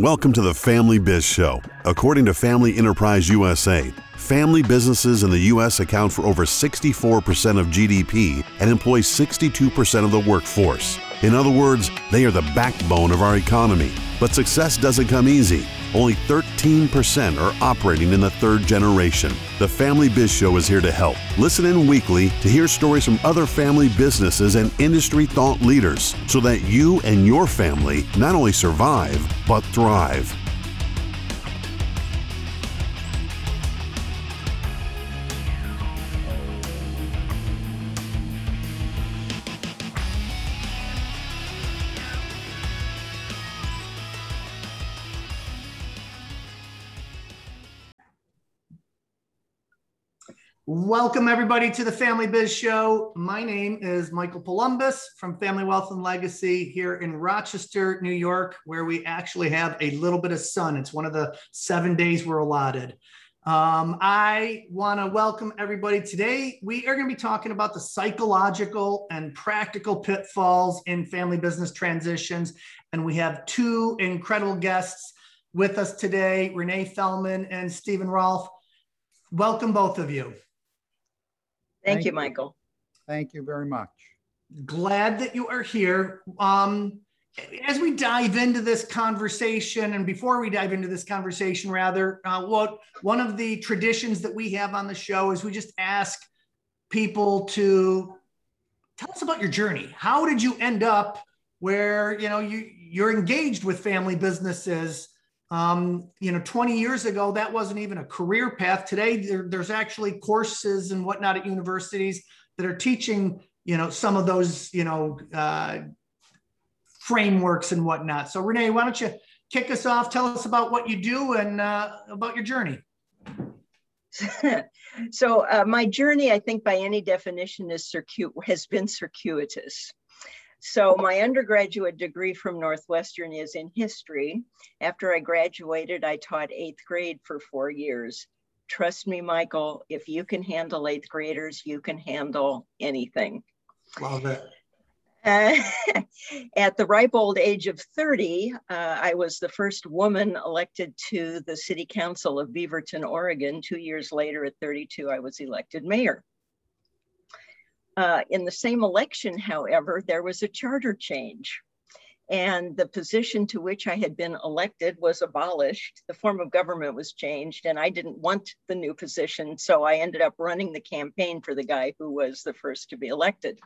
Welcome to the Family Biz Show. According to Family Enterprise USA, family businesses in the U.S. account for over 64% of GDP and employ 62% of the workforce. In other words, they are the backbone of our economy. But success doesn't come easy. Only 13% are operating in the third generation. The Family Biz Show is here to help. Listen in weekly to hear stories from other family businesses and industry thought leaders so that you and your family not only survive, but thrive. Welcome, everybody, to the Family Biz Show. My name is Michael Columbus from Family Wealth and Legacy here in Rochester, New York, where we actually have a little bit of sun. It's one of the seven days we're allotted. Um, I want to welcome everybody today. We are going to be talking about the psychological and practical pitfalls in family business transitions. And we have two incredible guests with us today Renee Fellman and Steven Rolfe. Welcome, both of you. Thank, Thank you, Michael. Thank you very much. Glad that you are here. Um, as we dive into this conversation, and before we dive into this conversation, rather, uh, what one of the traditions that we have on the show is we just ask people to tell us about your journey. How did you end up where you know you you're engaged with family businesses? Um, you know, 20 years ago, that wasn't even a career path. Today, there, there's actually courses and whatnot at universities that are teaching, you know, some of those, you know, uh, frameworks and whatnot. So, Renee, why don't you kick us off? Tell us about what you do and uh, about your journey. so, uh, my journey, I think, by any definition, is circuit has been circuitous. So my undergraduate degree from Northwestern is in history. After I graduated, I taught eighth grade for four years. Trust me, Michael, if you can handle eighth graders, you can handle anything. Love it. Uh, at the ripe old age of 30, uh, I was the first woman elected to the city council of Beaverton, Oregon. Two years later, at 32, I was elected mayor. Uh, in the same election, however, there was a charter change. And the position to which I had been elected was abolished. The form of government was changed, and I didn't want the new position. So I ended up running the campaign for the guy who was the first to be elected.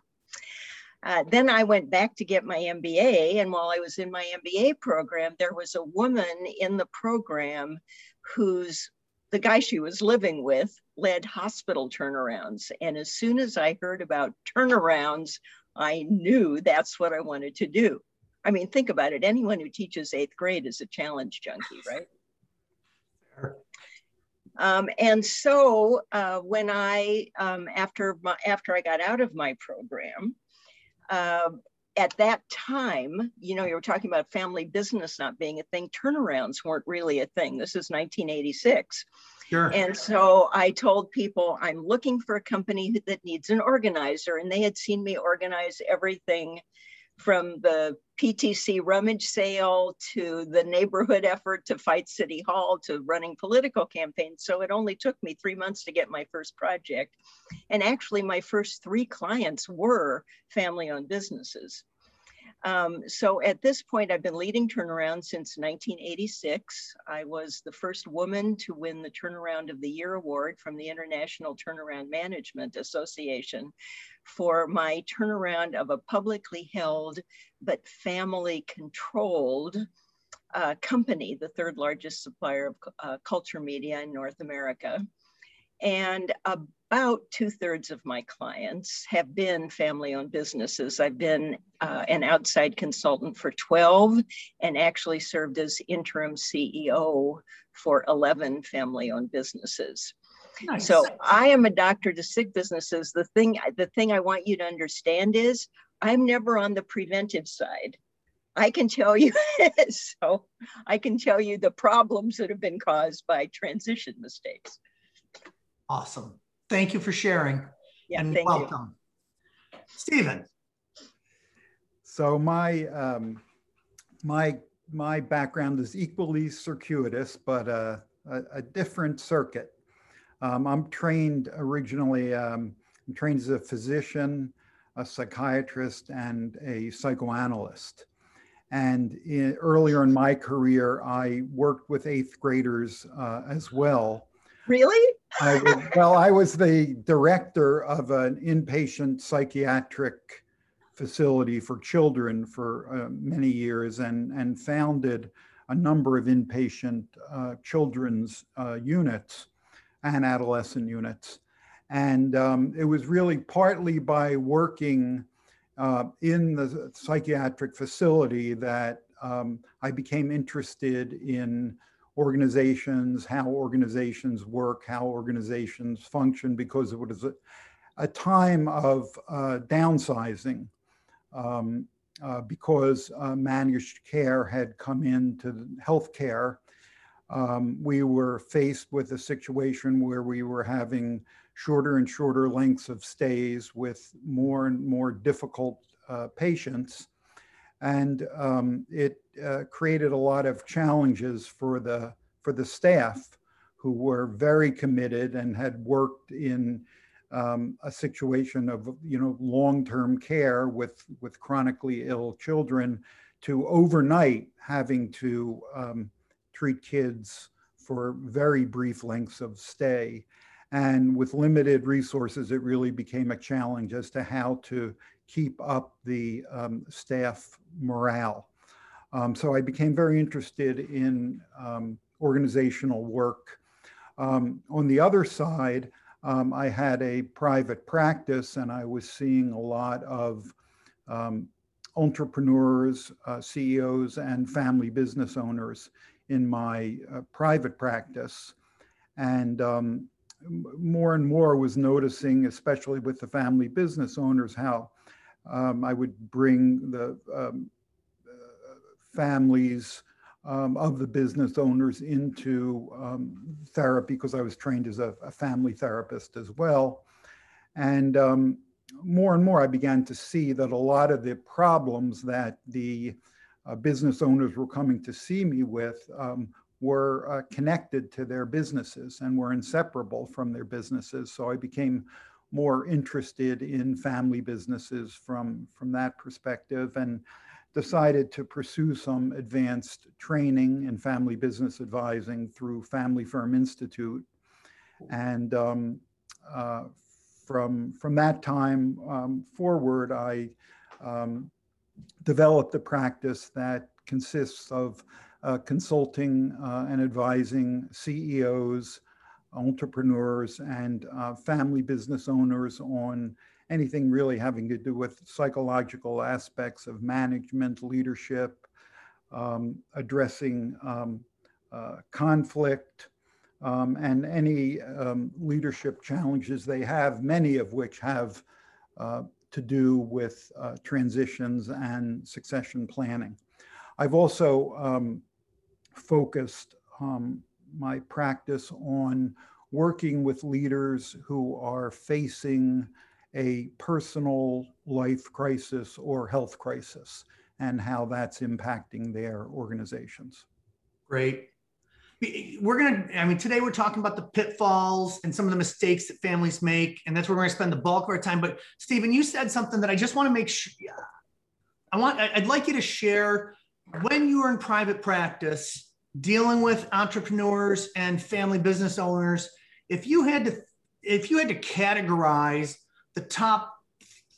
Uh, then I went back to get my MBA. And while I was in my MBA program, there was a woman in the program whose the guy she was living with led hospital turnarounds. And as soon as I heard about turnarounds, I knew that's what I wanted to do. I mean, think about it. Anyone who teaches eighth grade is a challenge junkie, right? Um, and so uh, when I, um, after, my, after I got out of my program, uh, at that time, you know, you were talking about family business not being a thing. Turnarounds weren't really a thing. This is 1986. Sure. And so I told people I'm looking for a company that needs an organizer, and they had seen me organize everything from the PTC rummage sale to the neighborhood effort to fight City Hall to running political campaigns. So it only took me three months to get my first project. And actually, my first three clients were family owned businesses. Um, so at this point, I've been leading turnaround since 1986. I was the first woman to win the Turnaround of the Year award from the International Turnaround Management Association for my turnaround of a publicly held but family controlled uh, company, the third largest supplier of uh, culture media in North America. And about two thirds of my clients have been family owned businesses. I've been uh, an outside consultant for 12 and actually served as interim CEO for 11 family owned businesses. Nice. So I am a doctor to sick businesses. The thing, the thing I want you to understand is I'm never on the preventive side. I can tell you, so I can tell you the problems that have been caused by transition mistakes. Awesome. Thank you for sharing. Yeah, and thank welcome. You. Steven. So my um, my my background is equally circuitous, but uh, a, a different circuit. Um, I'm trained originally, um, I'm trained as a physician, a psychiatrist, and a psychoanalyst. And in, earlier in my career, I worked with eighth graders uh, as well. Really? I was, well, I was the director of an inpatient psychiatric facility for children for uh, many years and, and founded a number of inpatient uh, children's uh, units and adolescent units. And um, it was really partly by working uh, in the psychiatric facility that um, I became interested in organizations, how organizations work, how organizations function, because it was a, a time of uh, downsizing um, uh, because uh, managed care had come into healthcare. Um, we were faced with a situation where we were having shorter and shorter lengths of stays with more and more difficult uh, patients. And um, it uh, created a lot of challenges for the, for the staff who were very committed and had worked in um, a situation of you know long-term care with with chronically ill children to overnight having to um, treat kids for very brief lengths of stay. And with limited resources it really became a challenge as to how to keep up the um, staff morale um, so i became very interested in um, organizational work um, on the other side um, I had a private practice and I was seeing a lot of um, entrepreneurs, uh, CEOs, and family business owners in my uh, private practice. And more and more was noticing, especially with the family business owners, how um, I would bring the um, families um, of the business owners into um, therapy because I was trained as a, a family therapist as well. And um, more and more, I began to see that a lot of the problems that the uh, business owners were coming to see me with um, were uh, connected to their businesses and were inseparable from their businesses. So I became more interested in family businesses from, from that perspective. And decided to pursue some advanced training in family business advising through Family Firm Institute. And um, uh, from, from that time um, forward, I um, developed a practice that consists of uh, consulting uh, and advising CEOs, entrepreneurs, and uh, family business owners on anything really having to do with psychological aspects of management, leadership, um, addressing um, uh, conflict, um, and any um, leadership challenges they have, many of which have uh, to do with uh, transitions and succession planning. I've also um, focused um, my practice on working with leaders who are facing a personal life crisis or health crisis and how that's impacting their organizations. Great. We're going to, I mean, today we're talking about the pitfalls and some of the mistakes that families make. And that's where we're going to spend the bulk of our time. But Steven, you said something that I just want to make sure, I want, I'd like you to share when you were in private practice dealing with entrepreneurs and family business owners, if you had to, if you had to categorize the top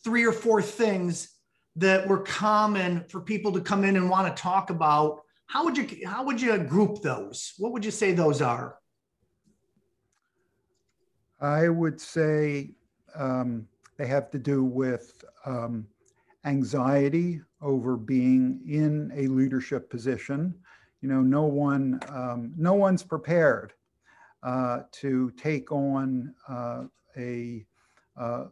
three or four things that were common for people to come in and want to talk about how would you how would you group those? What would you say those are? I would say um, they have to do with um, anxiety over being in a leadership position you know no one um, no one's prepared uh, to take on uh, a uh,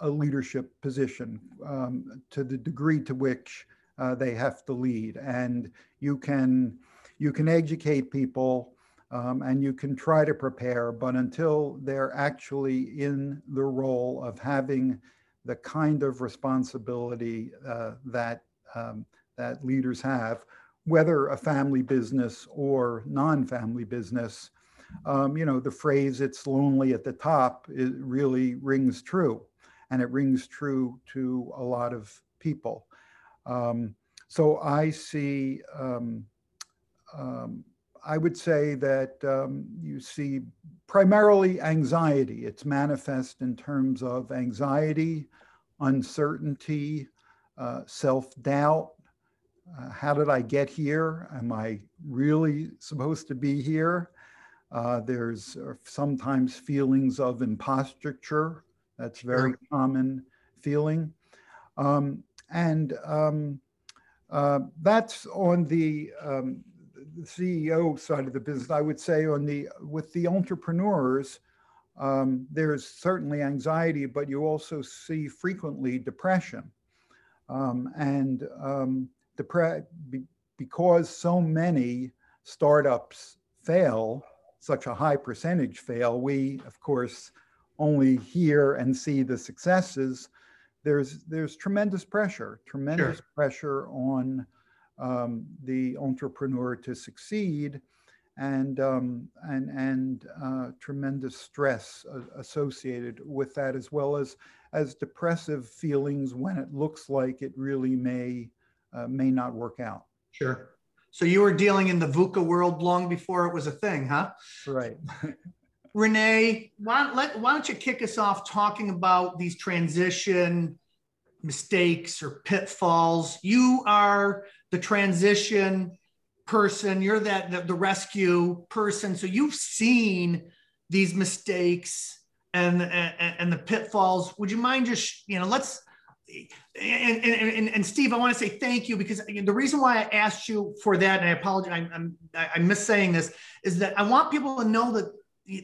a leadership position um, to the degree to which uh, they have to lead. And you can you can educate people um, and you can try to prepare, but until they're actually in the role of having the kind of responsibility uh, that um, that leaders have, whether a family business or non-family business, um, you know, the phrase "it's lonely at the top" it really rings true, and it rings true to a lot of people. Um, so I see. Um, um I would say that um, you see primarily anxiety. It's manifest in terms of anxiety, uncertainty, uh, self doubt. Uh, how did I get here? Am I really supposed to be here? Uh, there's uh, sometimes feelings of imposture. That's very common feeling. Um, and um, uh, that's on the um, the CEO side of the business, I would say on the with the entrepreneurs, um, there's certainly anxiety, but you also see frequently depression, um, and because so many startups fail, such a high percentage fail. We, of course, only hear and see the successes. There's there's tremendous pressure, tremendous sure. pressure on um, the entrepreneur to succeed and um, and and uh, tremendous stress associated with that as well as as depressive feelings when it looks like it really may uh, may not work out. Sure. So you were dealing in the VUCA world long before it was a thing huh? Right. Renee why, let, why don't you kick us off talking about these transition mistakes or pitfalls? You are the transition person. You're that the, the, rescue person. So you've seen these mistakes and, and, and the pitfalls. Would you mind just you know let's and, and, and, Steve, I want to say thank you because the reason why I asked you for that, and I apologize, I'm, I'm, I miss saying this, is that I want people to know that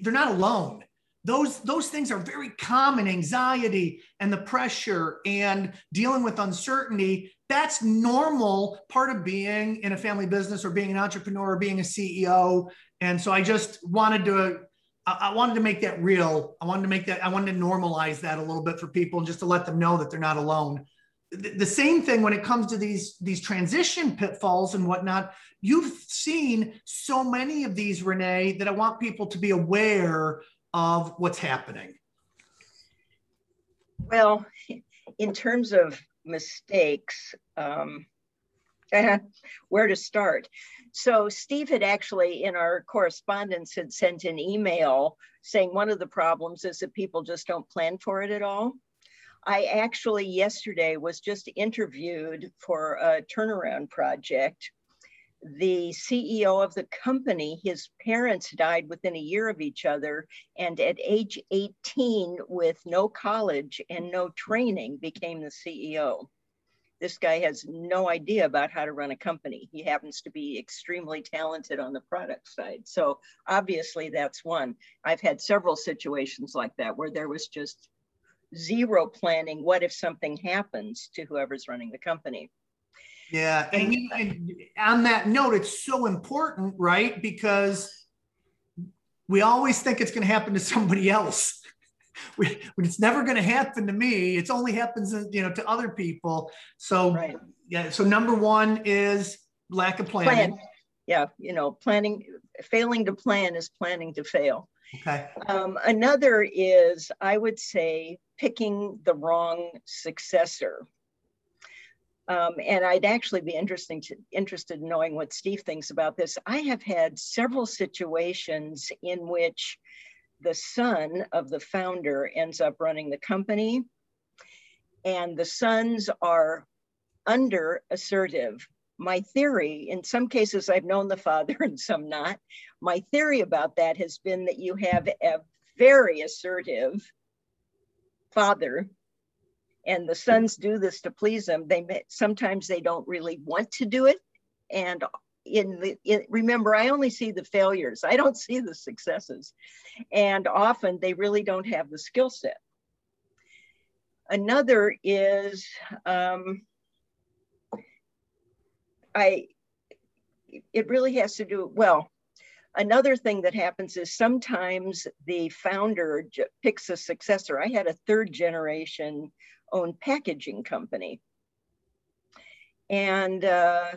they're not alone. Those those things are very common anxiety and the pressure and dealing with uncertainty. That's normal part of being in a family business or being an entrepreneur or being a ceo and so i just wanted to I wanted to make that real. I wanted to make that, I wanted to normalize that a little bit for people and just to let them know that they're not alone. The same thing when it comes to these, these transition pitfalls and whatnot. You've seen so many of these, Renee, that I want people to be aware of what's happening? Well, in terms of mistakes, um, Uh, where to start? So Steve had actually, in our correspondence, had sent an email saying one of the problems is that people just don't plan for it at all. I actually yesterday was just interviewed for a turnaround project the CEO of the company, his parents died within a year of each other. And at age 18, with no college and no training, became the CEO. This guy has no idea about how to run a company. He happens to be extremely talented on the product side. So obviously, that's one. I've had several situations like that where there was just zero planning. What if something happens to whoever's running the company? Yeah, and, and on that note, it's so important, right? Because we always think it's going to happen to somebody else. We, it's never going to happen to me. It's only happens, you know, to other people. So, right. yeah. So number one is lack of planning. Plan. Yeah, you know, planning. Failing to plan is planning to fail. Okay. Um, another is, I would say, picking the wrong successor. Um, and I'd actually be interesting to, interested in knowing what Steve thinks about this. I have had several situations in which the son of the founder ends up running the company, and the sons are under assertive. My theory, in some cases, I've known the father and some not. My theory about that has been that you have a very assertive father and the sons do this to please them they may, sometimes they don't really want to do it and in the in, remember i only see the failures. I don't see the successes. And often they really don't have the skill set. Another is um, i it really has to do well another thing that happens is sometimes the founder picks a successor. I had a third generation owned packaging company. And uh,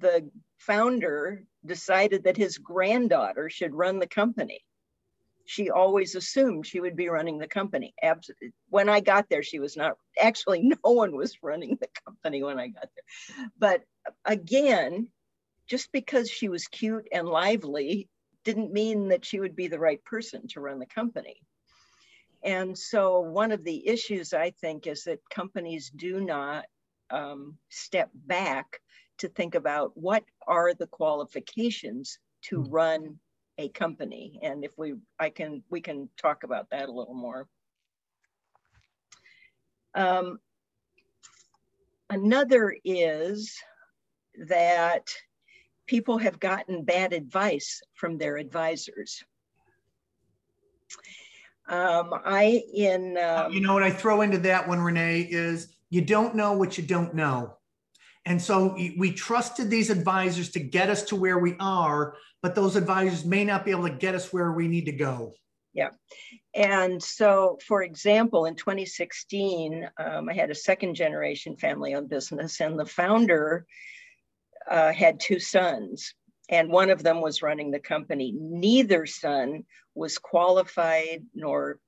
the founder decided that his granddaughter should run the company. She always assumed she would be running the company. When I got there, she was not. Actually, no one was running the company when I got there. But again, just because she was cute and lively didn't mean that she would be the right person to run the company. And so, one of the issues I think is that companies do not um, step back to think about what are the qualifications to hmm. run a company. And if we, I can, we can talk about that a little more. Um, another is that people have gotten bad advice from their advisors. Um, I in um, you know what I throw into that one, Renee, is you don't know what you don't know. And so we trusted these advisors to get us to where we are, but those advisors may not be able to get us where we need to go. Yeah. And so, for example, in 2016, um, I had a second generation family owned business, and the founder uh, had two sons, and one of them was running the company. Neither son was qualified nor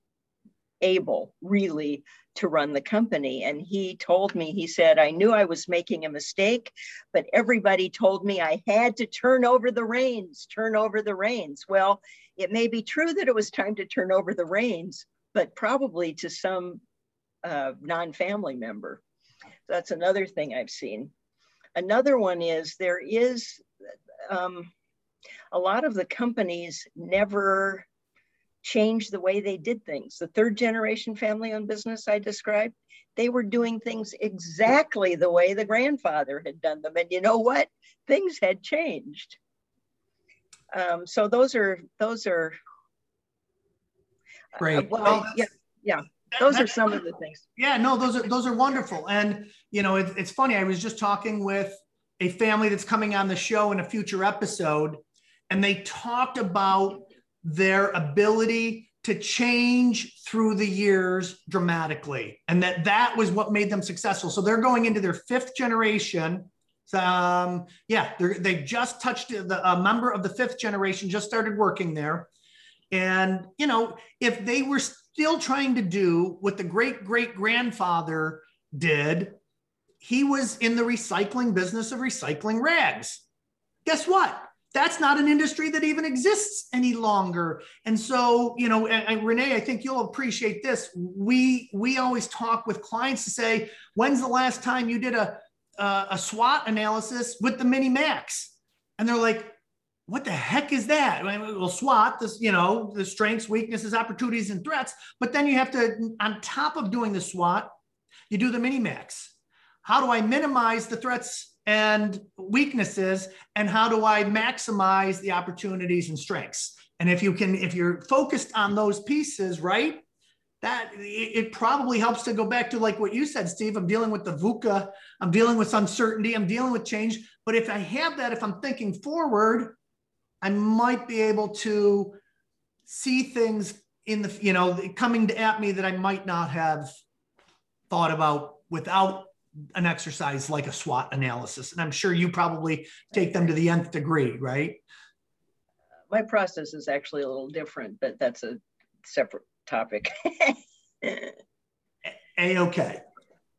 able really to run the company. And he told me, he said, I knew I was making a mistake, but everybody told me I had to turn over the reins, turn over the reins. Well, it may be true that it was time to turn over the reins, but probably to some uh, non family member. That's another thing I've seen. Another one is there is um, a lot of the companies never changed the way they did things. The third generation family owned business I described, they were doing things exactly the way the grandfather had done them. And you know what? Things had changed. Um, so those are those are uh, great. Uh, well, well yeah, yeah. Those are some of the things. Yeah, no, those are those are wonderful. And you know, it, it's funny. I was just talking with a family that's coming on the show in a future episode, and they talked about their ability to change through the years dramatically. And that that was what made them successful. So they're going into their fifth generation. Um, yeah they just touched the, a member of the fifth generation just started working there. And you know if they were still trying to do what the great great grandfather did he was in the recycling business of recycling rags. Guess what that's not an industry that even exists any longer. And so, you know, and, and, Renee, I think you'll appreciate this. We we always talk with clients to say, when's the last time you did a a, a SWOT analysis with the Mini Max? And they're like, what the heck is that? I mean, well, SWOT, this, you know, the strengths, weaknesses, opportunities, and threats. But then you have to, on top of doing the SWOT, you do the Mini Max. How do I minimize the threats and weaknesses and how do i maximize the opportunities and strengths? And if you can if you're focused on those pieces right that it probably helps to go back to like what you said steve i'm dealing with the VUCA i'm dealing with uncertainty i'm dealing with change. But if i have that if i'm thinking forward i might be able to see things in the you know coming at me that i might not have thought about without an exercise like a SWOT analysis. And I'm sure you probably take them to the nth degree, right? My process is actually a little different, but that's a separate topic. a okay.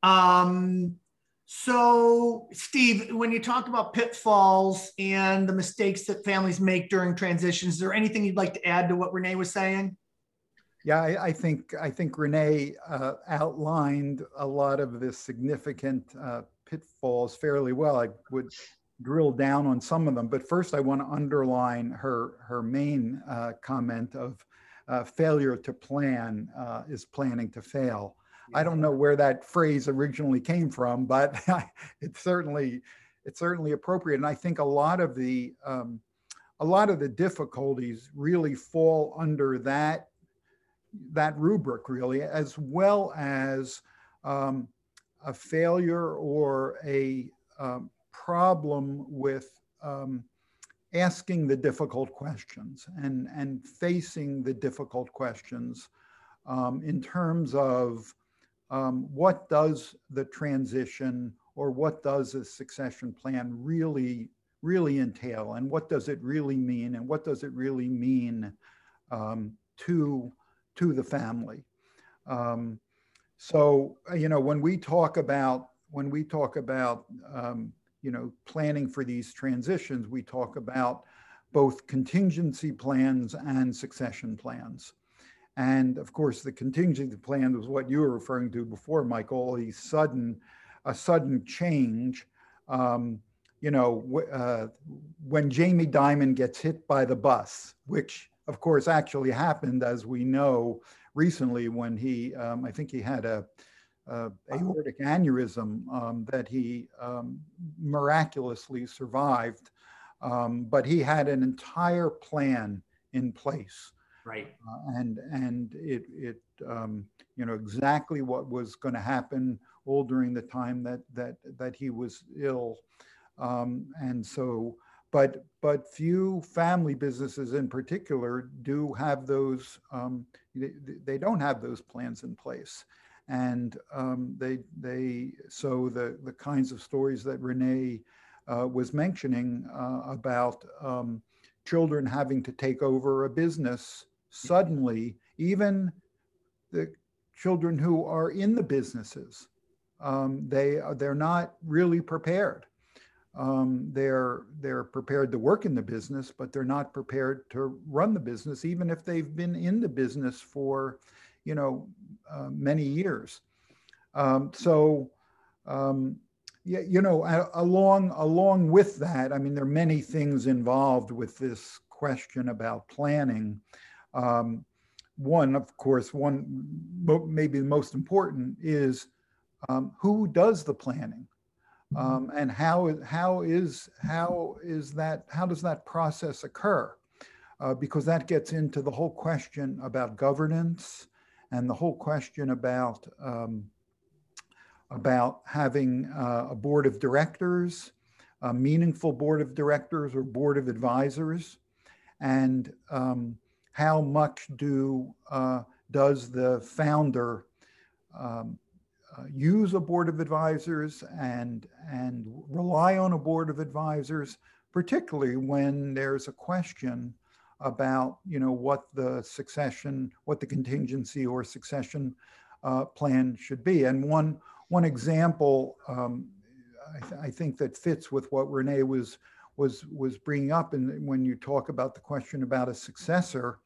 Um, so, Steve, when you talk about pitfalls and the mistakes that families make during transitions, is there anything you'd like to add to what Renee was saying? Yeah, I, I, think I think Renee uh, outlined a lot of the significant uh, pitfalls fairly well. I would drill down on some of them, but first I want to underline her her main uh, comment of uh, failure to plan uh, is planning to fail. Yeah. I don't know where that phrase originally came from, but it's certainly it's certainly appropriate, and I think a lot of the um, a lot of the difficulties really fall under that that rubric really, as well as um, a failure or a um, problem with um, asking the difficult questions and, and facing the difficult questions um, in terms of um, what does the transition or what does a succession plan really really entail and what does it really mean and what does it really mean um, to to the family. Um, so you know when we talk about when we talk about um, you know planning for these transitions we talk about both contingency plans and succession plans. And of course the contingency plan was what you were referring to before michael a sudden a sudden change. Um, you know, uh, when Jamie Dimon gets hit by the bus, which of course actually happened, as we know recently, when he, um, I think he had a, a aortic aneurysm um, that he um, miraculously survived, um, but he had an entire plan in place. Right. Uh, and and it it um, you know exactly what was going to happen all during the time that that that he was ill. Um, and so, but but few family businesses in particular do have those. Um, they, they don't have those plans in place, and um, they they so the the kinds of stories that Renee uh, was mentioning uh, about um, children having to take over a business suddenly, even the children who are in the businesses, um, they they're not really prepared um, they're they're prepared to work in the business, but they're not prepared to run the business, even if they've been in the business for, you know, uh, many years. Um, so, um, yeah, you know, along along with that, I mean, there are many things involved with this question about planning. Um, one, of course, one maybe the most important is um, who does the planning um, and how how is how is that how does that process occur? Uh, because that gets into the whole question about governance and the whole question about um, about having uh, a board of directors, a meaningful board of directors or board of advisors, and um, how much do uh, does the founder um, uh, use a board of advisors and and rely on a board of advisors, particularly when there's a question about you know what the succession, what the contingency or succession uh, plan should be. And one one example um, I, th- I, think that fits with what Renee was was was bringing up, and when you talk about the question about a successor.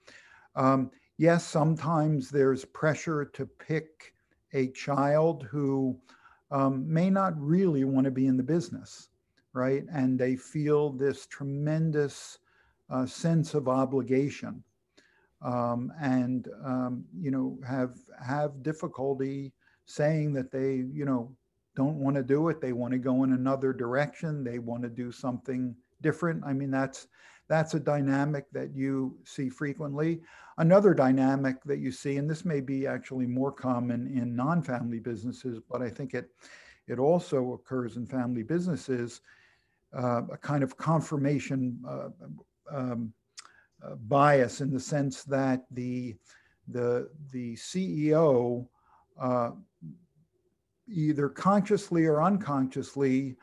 Um, yes, sometimes there's pressure to pick a child who um, may not really want to be in the business, right? And they feel this tremendous uh, sense of obligation, um, and um, you know have have difficulty saying that they you know don't want to do it. They want to go in another direction. They want to do something different. I mean, that's that's a dynamic that you see frequently. Another dynamic that you see, and this may be actually more common in non-family businesses, but I think it it also occurs in family businesses, uh, a kind of confirmation uh, um, uh, bias in the sense that the the the CEO uh, either consciously or unconsciously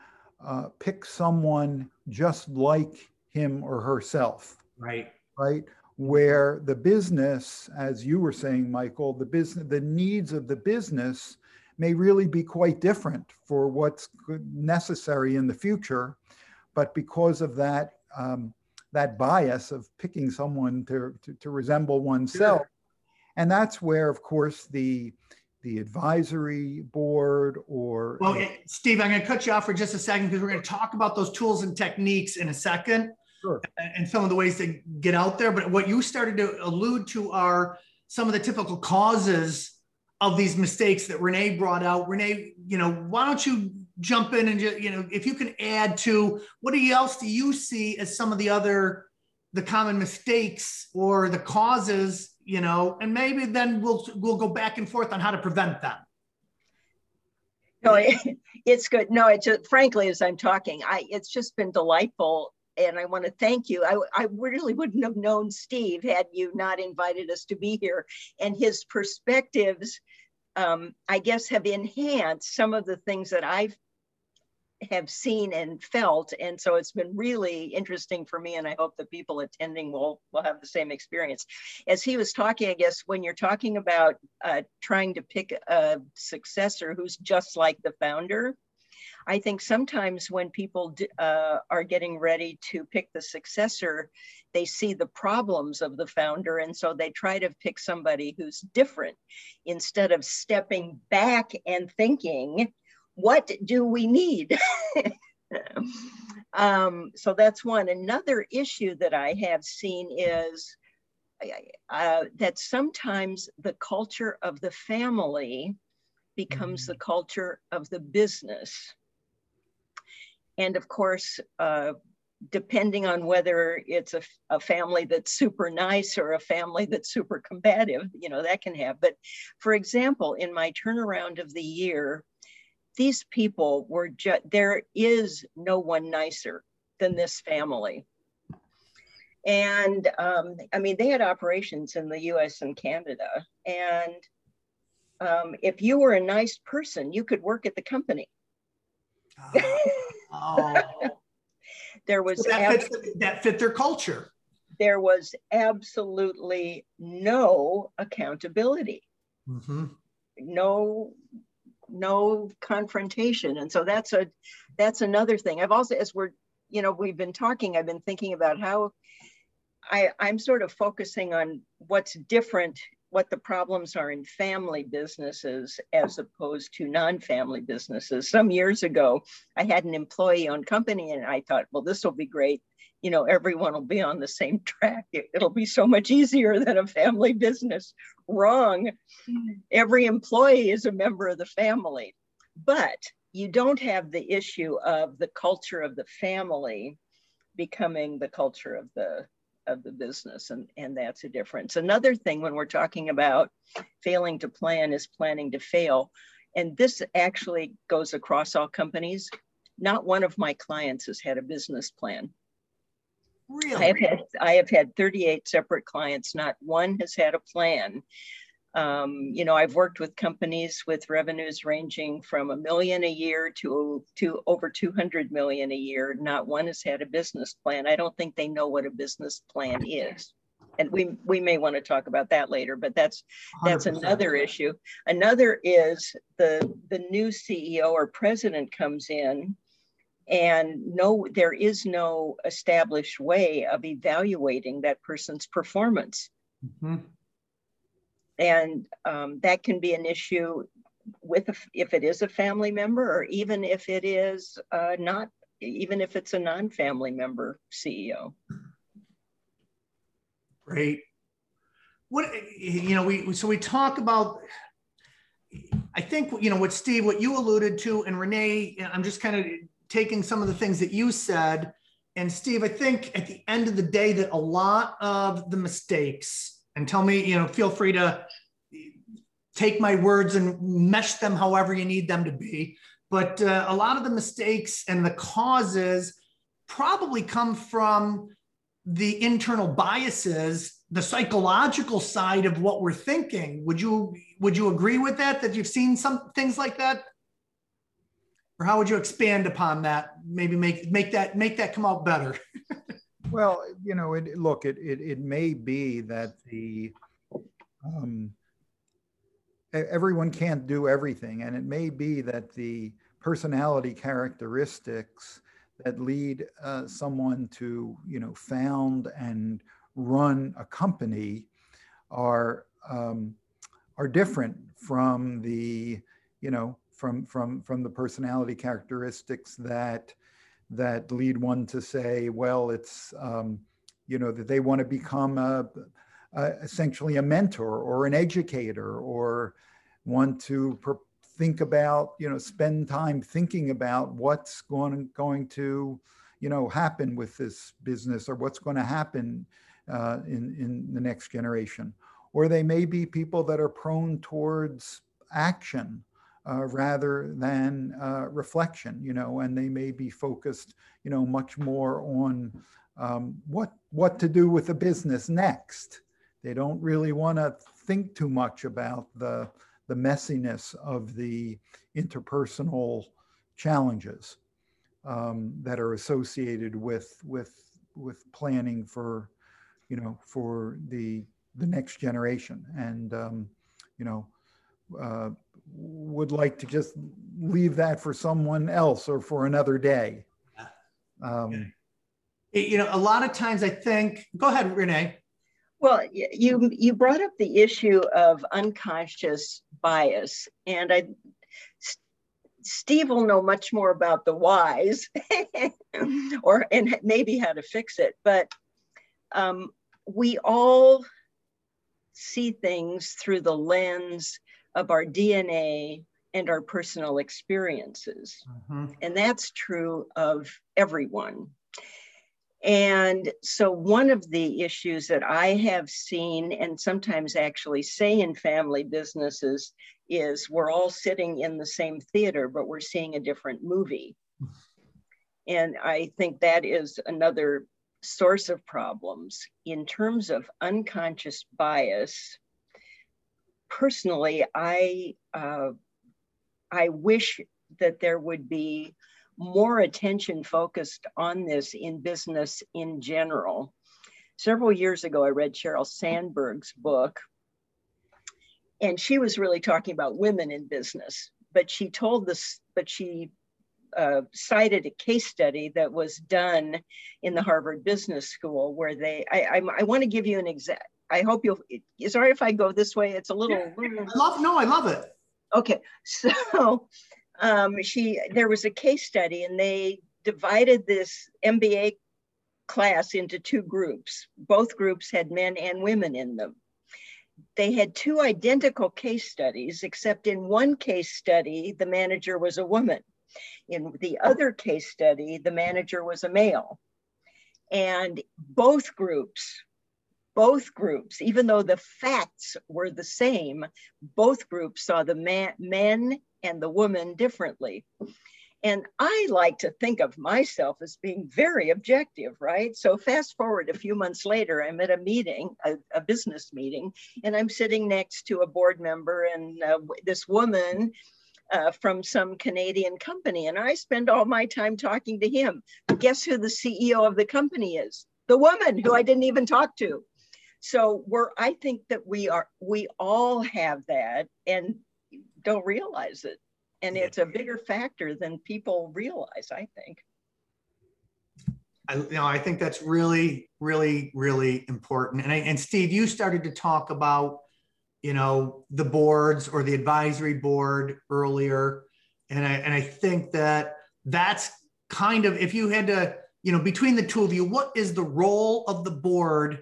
uh, picks someone just like him or herself. Right. Right. Where the business, as you were saying, Michael, the business, the needs of the business may really be quite different for what's necessary in the future, but because of that um, that bias of picking someone to, to, to resemble oneself, sure. and that's where, of course, the the advisory board or well steve i'm going to cut you off for just a second because we're going to talk about those tools and techniques in a second Sure. And some of the ways to get out there. But what you started to allude to are some of the typical causes of these mistakes that Renee brought out. Renee, you know, why don't you jump in and just, you know, if you can add to what else do you see as some of the other the common mistakes or the causes, you know, and maybe then we'll we'll go back and forth on how to prevent them. No, it's good. No, it just frankly, as I'm talking, I it's just been delightful and I want to thank you. I, I really wouldn't have known Steve had you not invited us to be here. And his perspectives, um, I guess, have enhanced some of the things that I've have seen and felt. And so it's been really interesting for me. And I hope the people attending will, will have the same experience. As he was talking, I guess when you're talking about uh, trying to pick a successor who's just like the founder, I think sometimes when people uh, are getting ready to pick the successor, they see the problems of the founder. And so they try to pick somebody who's different instead of stepping back and thinking, what do we need? um, so that's one. Another issue that I have seen is uh, that sometimes the culture of the family becomes mm-hmm. the culture of the business. And of course, uh, depending on whether it's a, a, family that's super nice or a family that's super combative, you know, that can have. But for example, in my turnaround of the year, these people were just, there is no one nicer than this family. And um, I mean, they had operations in the US and Canada. And um, if you were a nice person, you could work at the company. Oh. there was so that, fits, that fit their culture. There was absolutely no accountability. Mm-hmm. No no confrontation and so that's a that's another thing i've also as we're you know we've been talking i've been thinking about how i i'm sort of focusing on what's different what the problems are in family businesses as opposed to non-family businesses. Some years ago i had an employee owned company and i thought well this will be great. You know everyone will be on the same track. It, will be so much easier than a family business. Wrong. Every employee is a member of the family. But you don't have the issue of the culture of the family becoming the culture of the of the business and and that's a difference another thing when we're talking about failing to plan is planning to fail and this actually goes across all companies not one of my clients has had a business plan Really? I have had I have had 38 separate clients. Not one has had a plan. Um, you know, I've worked with companies with revenues ranging from a million a year to to over 200 million a year. Not one has had a business plan. I don't think they know what a business plan is. And we we may want to talk about that later, but that's that's 100%. another issue. Another is the the new CEO or president comes in and no there is no established way of evaluating that person's performance mm-hmm. And um, that can be an issue with a, if it is a family member or even if it is uh, not even if it's a non-family member ceo great what you know we so we talk about i think you know what steve what you alluded to and renee i'm just kind of taking some of the things that you said. And Steve, I think at the end of the day, that a lot of the mistakes, and tell me, you know, feel free to take my words and mesh them however you need them to be. But uh, a lot of the mistakes and the causes probably come from the internal biases, the psychological side of what we're thinking. Would you would you agree with that? That you've seen some things like that? or how would you expand upon that maybe make make that make that come out better well you know it, look it, it it may be that the um, everyone can't do everything and it may be that the personality characteristics that lead uh, someone to you know found and run a company are um, are different from the you know from from from the personality characteristics that that lead one to say, well, it's um, you know that they want to become a, a, essentially a mentor or an educator or want to think about you know spend time thinking about what's going going to you know happen with this business or what's going to happen uh, in in the next generation. Or they may be people that are prone towards action uh, rather than uh, reflection, you know, and they may be focused, you know, much more on um, what what to do with the business next. They don't really want to think too much about the the messiness of the interpersonal challenges. um, that are associated with with with planning for you know for the the next generation and um, you know uh, would like to just leave that for someone else or for another day um, It- you know, a lot of times I think, go ahead, Renee. Well, you you brought up the issue of unconscious bias, and I Steve will know much more about the whys, or and maybe how to fix it. But um, we all see things through the lens of our DNA and our personal experiences. Mm-hmm. And that's true of everyone. And so, one of the issues that I have seen and sometimes actually say in family businesses is we're all sitting in the same theater, but we're seeing a different movie. And I think that is another source of problems in terms of unconscious bias. Personally, I uh, I wish that there would be more attention focused on this in business in general. Several years ago, I read Sheryl Sandberg's book, and she was really talking about women in business. But she told this, but she uh, cited a case study that was done in the Harvard Business School where they, I, I, I want to give you an exact, I hope you'll, is it all right if I go this way? It's a little. I love, no, I love it. Okay, so um, she there was a case study, and they divided this MBA class into two groups. Both groups had men and women in them. They had two identical case studies, except in one case study, the manager was a woman. In the other case study, the manager was a male. And both groups both groups, even though the facts were the same, both groups saw the man, men and the woman differently. And I like to think of myself as being very objective, right? So, fast forward a few months later, I'm at a meeting, a, a business meeting, and I'm sitting next to a board member and uh, this woman uh, from some Canadian company. And I spend all my time talking to him. Guess who the CEO of the company is? The woman who I didn't even talk to so we're i think that we are we all have that and don't realize it. And it's a bigger factor than people realize i think. I, you know, I think that's really, really, really important. And, I, and Steve, you started to talk about, you know, the boards or the advisory board earlier, and I and I think that that's kind of if you had to, you know, between the two of you, what is the role of the board,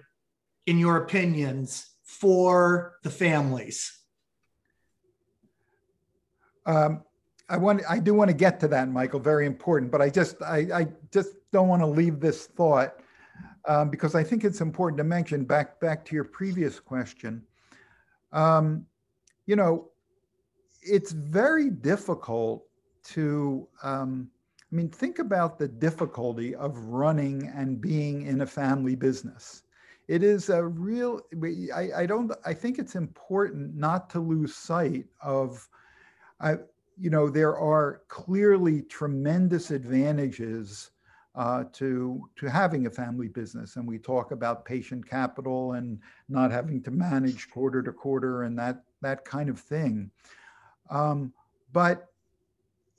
in your opinions, for the families? Um, I want, I do want to get to that, Michael, very important, but I just, I, I just don't want to leave this thought um, because I think it's important to mention back, back to your previous question. Um, you know, it's very difficult to, um, I mean, think about the difficulty of running and being in a family business. It is a real, I, I don't, I think it's important not to lose sight of, you know, there are clearly tremendous advantages uh, to to having a family business, and we talk about patient capital and not having to manage quarter to quarter and that that kind of thing. Um, but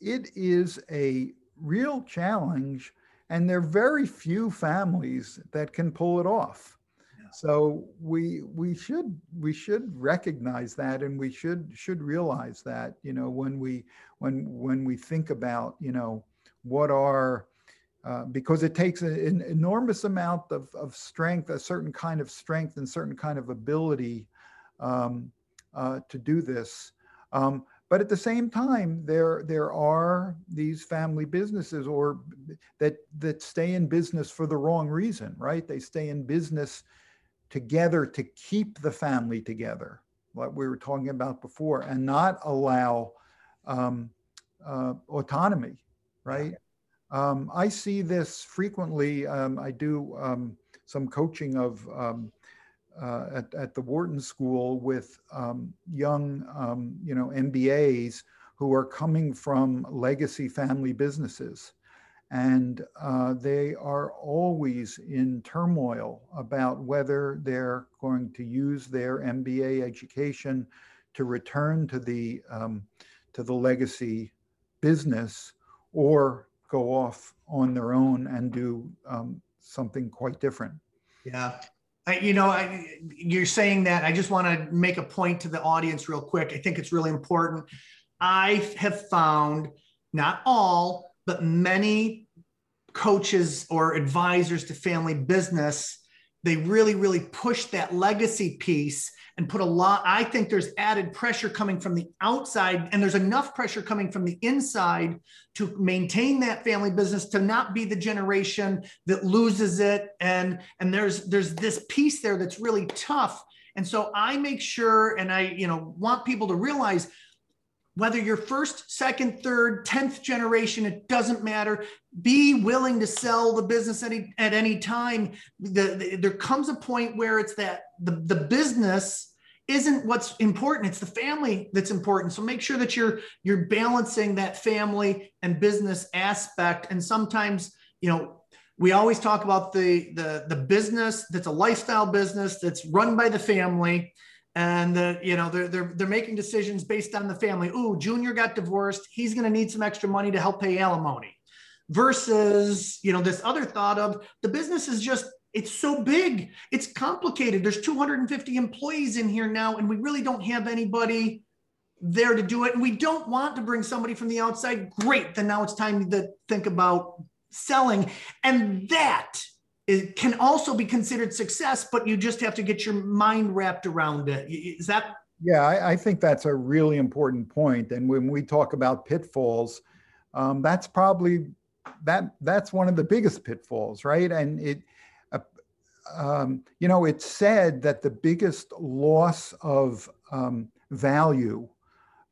it is a real challenge, and there are very few families that can pull it off. So we we should we should recognize that, and we should should realize that you know when we when when we think about you know what are uh, because it takes an enormous amount of, of strength, a certain kind of strength and certain kind of ability um, uh, to do this. Um, but at the same time, there there are these family businesses or that that stay in business for the wrong reason, right? They stay in business together to keep the family together, what we were talking about before, and not allow um, uh, autonomy, right? Um, I see this frequently. Um, I do um, some coaching of um, uh, at, at the Wharton School with um, young, um, you know, MBAs who are coming from legacy family businesses, and uh, they are always in turmoil about whether they're going to use their MBA education to return to the um, to the legacy business or go off on their own and do um, something quite different. Yeah. I, you know, I, you're saying that. I just want to make a point to the audience real quick. I think it's really important. I have found not all, but many coaches or advisors to family business, they really, really push that legacy piece and put a lot. I think there's added pressure coming from the outside, and there's enough pressure coming from the inside to maintain that family business to not be the generation that loses it. And and there's there's this piece there that's really tough. And so I make sure, and I you know want people to realize whether you're first, second, third, 10th generation, it doesn't matter. Be willing to sell the business any, at any time. The, the, there comes a point where it's that the, the business isn't what's important it's the family that's important so make sure that you're you're balancing that family and business aspect and sometimes you know we always talk about the the the business that's a lifestyle business that's run by the family and the, you know they're, they're they're making decisions based on the family. Ooh, Junior got divorced. He's going to need some extra money to help pay alimony. Versus, you know, this other thought of the business is just it's so big, it's complicated. There's 250 employees in here now, and we really don't have anybody there to do it. And we don't want to bring somebody from the outside. Great, then now it's time to think about selling, and that it can also be considered success, but you just have to get your mind wrapped around it. Is that? Yeah, I, I think that's a really important point. And when we talk about pitfalls, um, that's probably that that's one of the biggest pitfalls, right? And it, uh, um, you know, it's said that the biggest loss of um, value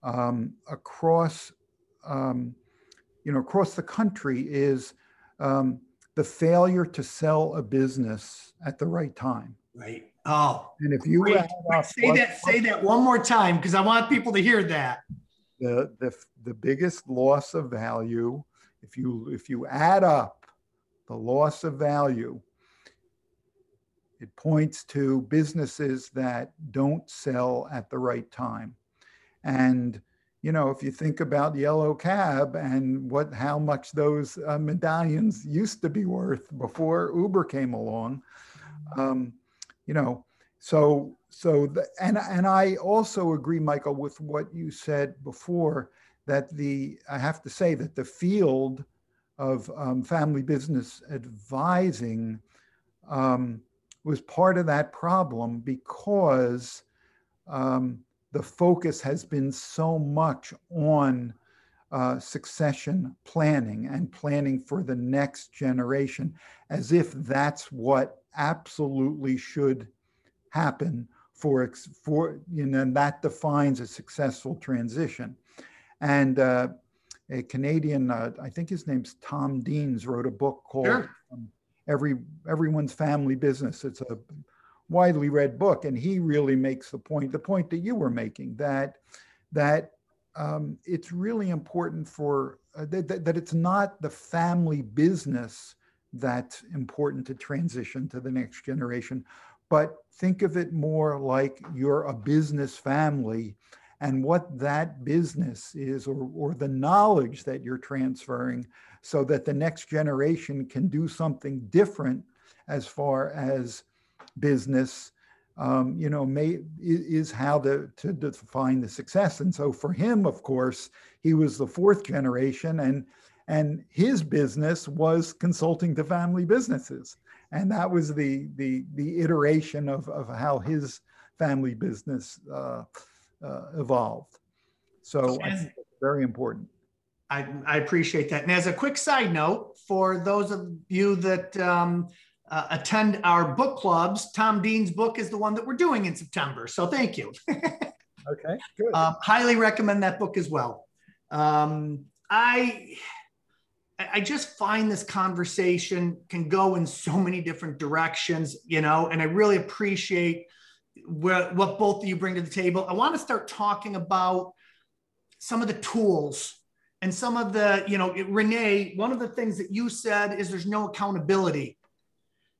um, across, um, you know, across the country is um, the failure to sell a business at the right time. Right. Oh, and if you say that, say that one more time because I want people to hear that. The, the the biggest loss of value, if you if you add up the loss of value, it points to businesses that don't sell at the right time, and you know, if you think about yellow cab and what how much those uh, medallions used to be worth before Uber came along, um, you know, so so the, and and I also agree, Michael, with what you said before that the I have to say that the field of um, family business advising um, was part of that problem because um, the focus has been so much on uh, succession planning and planning for the next generation, as if that's what absolutely should happen for for you know and that defines a successful transition. And uh, a Canadian, uh, I think his name's Tom Deans, wrote a book called sure. um, "Every Everyone's Family Business." It's a widely read book, and he really makes the point, the point that you were making, that that um, it's really important for uh, that, that it's not the family business that's important to transition to the next generation, but think of it more like you're a business family and what that business is or, or the knowledge that you're transferring so that the next generation can do something different as far as business, um, you know, may is how to, to define the success. And so for him, of course, he was the fourth generation and and his business was consulting to family businesses. And that was the the the iteration of, of how his family business uh, uh, evolved. So very important. I, I, appreciate that. And as a quick side note, for those of you that um, uh, attend our book clubs, Tom Dean's book is the one that we're doing in September. So thank you. okay, good. Um, highly recommend that book as well. Um, I I just find this conversation can go in so many different directions, you know, and I really appreciate what, what both of you bring to the table. I want to start talking about some of the tools and some of the, you know, Renee, one of the things that you said is there's no accountability.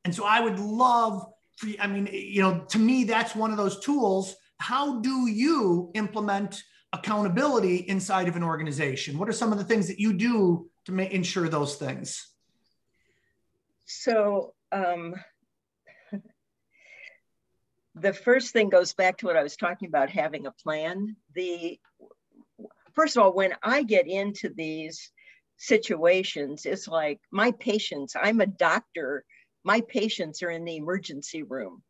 And so I would love for, I mean, you know, to me, that's one of those tools. How do you implement accountability inside of an organization? What are some of the things that you do to ensure those things? So, um, the first thing goes back to what I was talking about having a plan. The first of all, when I get into these situations, it's like my patients, I'm a doctor, my patients are in the emergency room.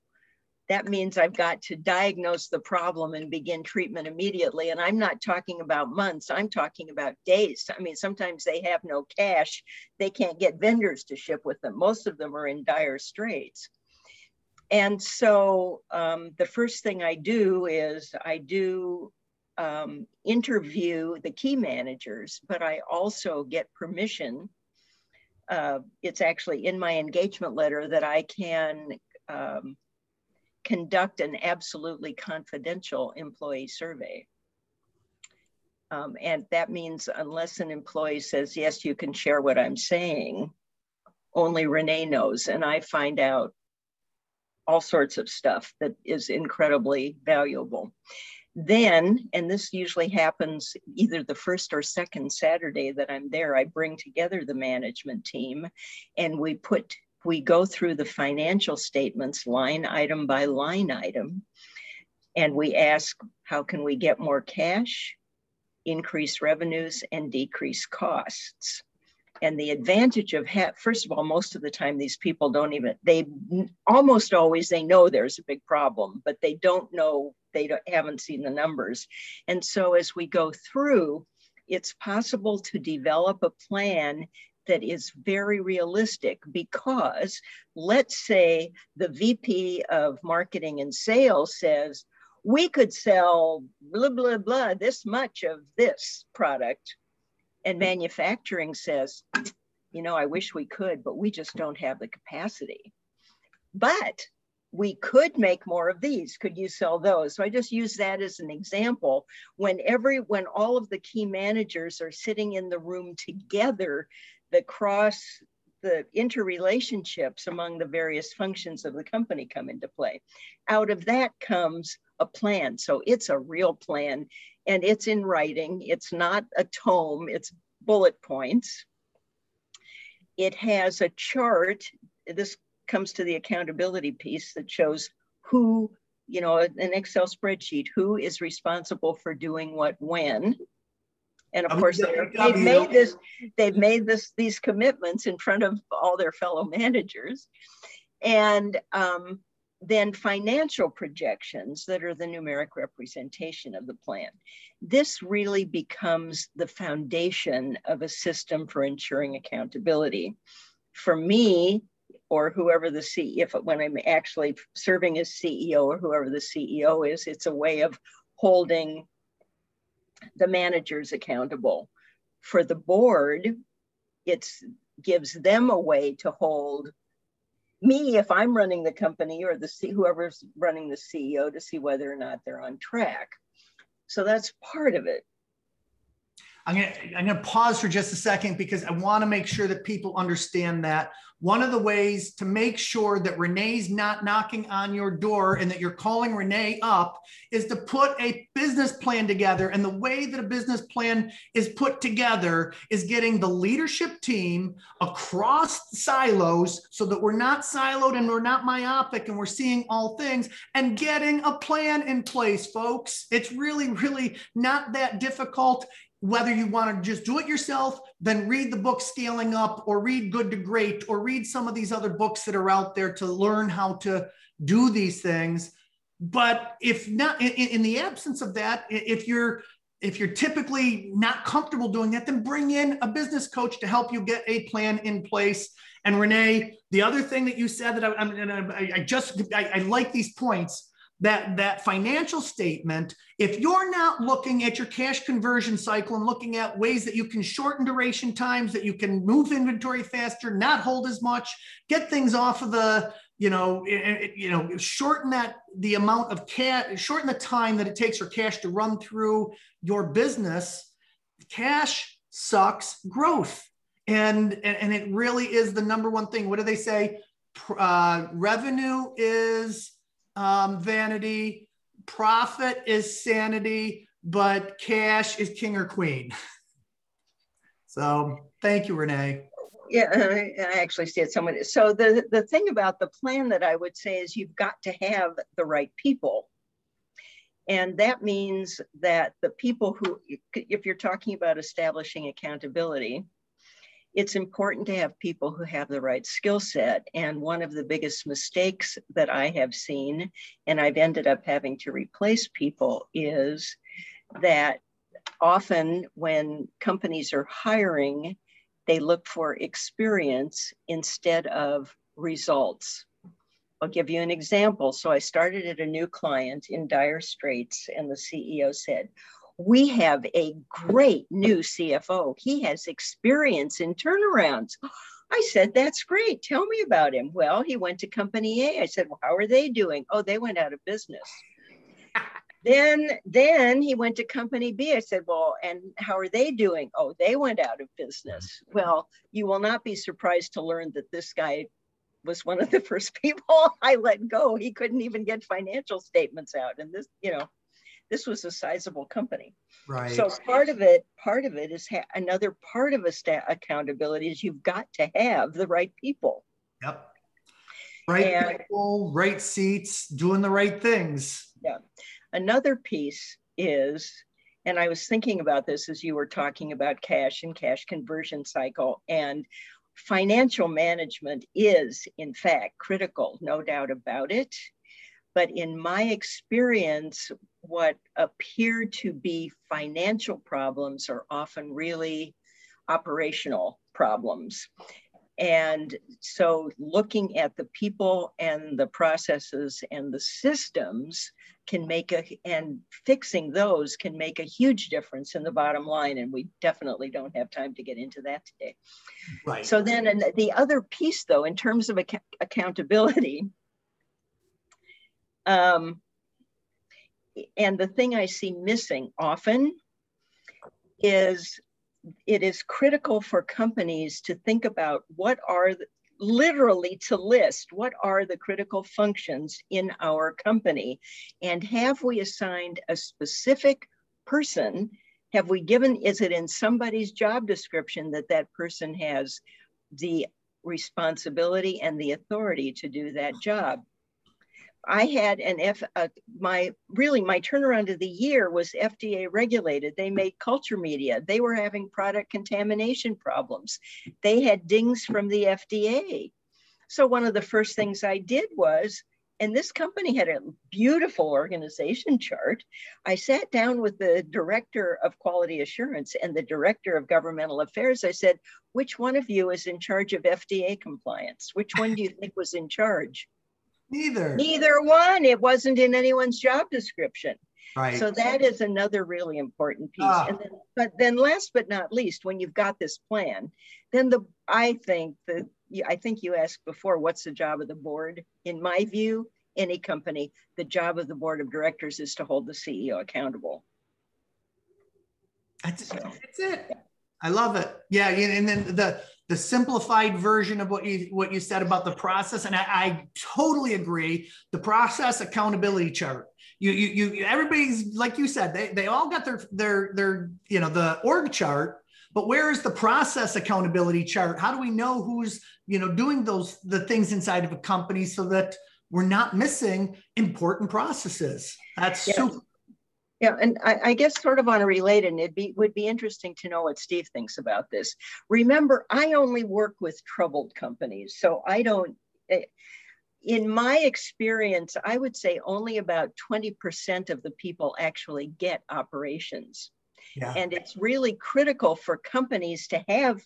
That means I've got to diagnose the problem and begin treatment immediately. And I'm not talking about months, I'm talking about days. I mean, sometimes they have no cash, they can't get vendors to ship with them. Most of them are in dire straits. And so um, the first thing I do is I do um, interview the key managers, but I also get permission. Uh, it's actually in my engagement letter that I can um, conduct an absolutely confidential employee survey. Um, and that means unless an employee says, yes, you can share what I'm saying, only Renee knows. And I find out all sorts of stuff that is incredibly valuable. Then, and this usually happens either the first or second Saturday that I'm there, I bring together the management team and we put, we go through the financial statements line item by line item. And we ask, how can we get more cash, increase revenues, and decrease costs? And the advantage of ha- first of all most of the time these people don't even they almost always they know there's a big problem but they don't know they don't, haven't seen the numbers. And so as we go through it's possible to develop a plan that is very realistic because let's say the VP of marketing and sales says, we could sell blah, blah, blah, this much of this product and mm-hmm. manufacturing says, you know, I wish we could, but we just don't have the capacity. But we could make more of these. Could you sell those? So I just use that as an example. When every when all of the key managers are sitting in the room together, the cross the interrelationships among the various functions of the company come into play. Out of that comes a plan. So it's a real plan and it's in writing. It's not a tome, it's bullet points. It has a chart. This comes to the accountability piece that shows who, you know, an Excel spreadsheet, who is responsible for doing what when. And of course, they've made this, they've made this these commitments in front of all their fellow managers. And um, then financial projections that are the numeric representation of the plan. This really becomes the foundation of a system for ensuring accountability. For me, or whoever the CEO, if when I'm actually serving as CEO or whoever the CEO is, it's a way of holding the managers accountable. For the board, it gives them a way to hold me if I'm running the company or the C, whoever's running the CEO to see whether or not they're on track. So that's part of it. I'm to I'm to pause for just a second because I want to make sure that people understand that one of the ways to make sure that Renee's not knocking on your door and that you're calling Renee up is to put a business plan together. And the way that a business plan is put together is getting the leadership team across silos so that we're not siloed and we're not myopic and we're seeing all things and getting a plan in place, folks. It's really, really not that difficult whether you want to just do it yourself, then read the book Scaling Up or read Good to Great or read some of these other books that are out there to learn how to do these things. But if not, in, in the absence of that, if you're if you're typically not comfortable doing that, then bring in a business coach to help you get a plan in place. And Renee, the other thing that you said that I, I, I just I, I like these points that that financial statement if you're not looking at your cash conversion cycle and looking at ways that you can shorten duration times that you can move inventory faster not hold as much get things off of the you know you know shorten that the amount of cash shorten the time that it takes for cash to run through your business cash sucks growth. And, and, and it really is the number one thing. What do they say? Uh, revenue is um, vanity, profit is sanity, but cash is king or queen. so thank you, Renee. Yeah, I, actually see it somewhat. So the, the thing about the plan that I would say is you've got to have the right people. And that means that the people who, if you're talking about establishing accountability, it's important to have people who have the right skill set. And one of the biggest mistakes that I have seen, and I've ended up having to replace people, is that often when companies are hiring, they look for experience instead of results. I'll give you an example. So I started at a new client in dire straits, and the CEO said, We have a great new CFO. He has experience in turnarounds. I said, That's great. Tell me about him. Well, he went to company A. I said, Well, how are they doing? Oh, they went out of business. then then he went to company B. I said, Well, and how are they doing? Oh, they went out of business. Mm-hmm. Well, you will not be surprised to learn that this guy was one of the first people I let go. He couldn't even get financial statements out. And this, you know, this was a sizable company. Right. So part of it, part of it is ha- another part of a sta- accountability is you've got to have the right people. Yep. Right And- people, right seats, doing the right things. Yeah. Another piece is, and I was thinking about this as you were talking about cash and cash conversion cycle, and financial management is, in fact, critical, no doubt about it. But in my experience, what appear to be financial problems are often really operational problems. And so looking at the people and the processes and the systems can make a, and fixing those can make a huge difference in the bottom line. And we definitely don't have time to get into that today. Right. So then and the other piece though, in terms of ac- accountability, um, and the thing I see missing often is it is critical for companies to think about what are the, literally to list what are the critical functions in our company. And have we assigned a specific person? Have we given is it in somebody's job description that that person has the responsibility and the authority to do that job I had an F, uh, my really my turnaround of the year was FDA regulated. They made culture media. They were having product contamination problems. They had dings from the FDA. So one of the first things I did was, and this company had a beautiful organization chart. I sat down with the director of quality assurance and the director of governmental affairs. I said, which one of you is in charge of FDA compliance? Which one do you think was in charge? Neither. Neither one. It wasn't in anyone's job description. Right. So that is another really important piece. Ah. And then, but then last but not least, when you've got this plan, then the I think the I think you asked before, what's the job of the board? In my view, any company, the job of the board of directors is to hold the CEO accountable. That's, that's it. I love it. Yeah, and then the the simplified version of what you what you said about the process, and I, I totally agree. The process accountability chart. You you you everybody's like you said, they they all got their their their you know the org chart, but where is the process accountability chart? How do we know who's you know doing those the things inside of a company so that we're not missing important processes? That's Yeah. super. Yeah, and I, I guess sort of on a related, it be, would be interesting to know what Steve thinks about this. Remember, I only work with troubled companies, so I don't. eh, In my experience, I would say only about 20% of the people actually get operations. Yeah. And it's really critical for companies to have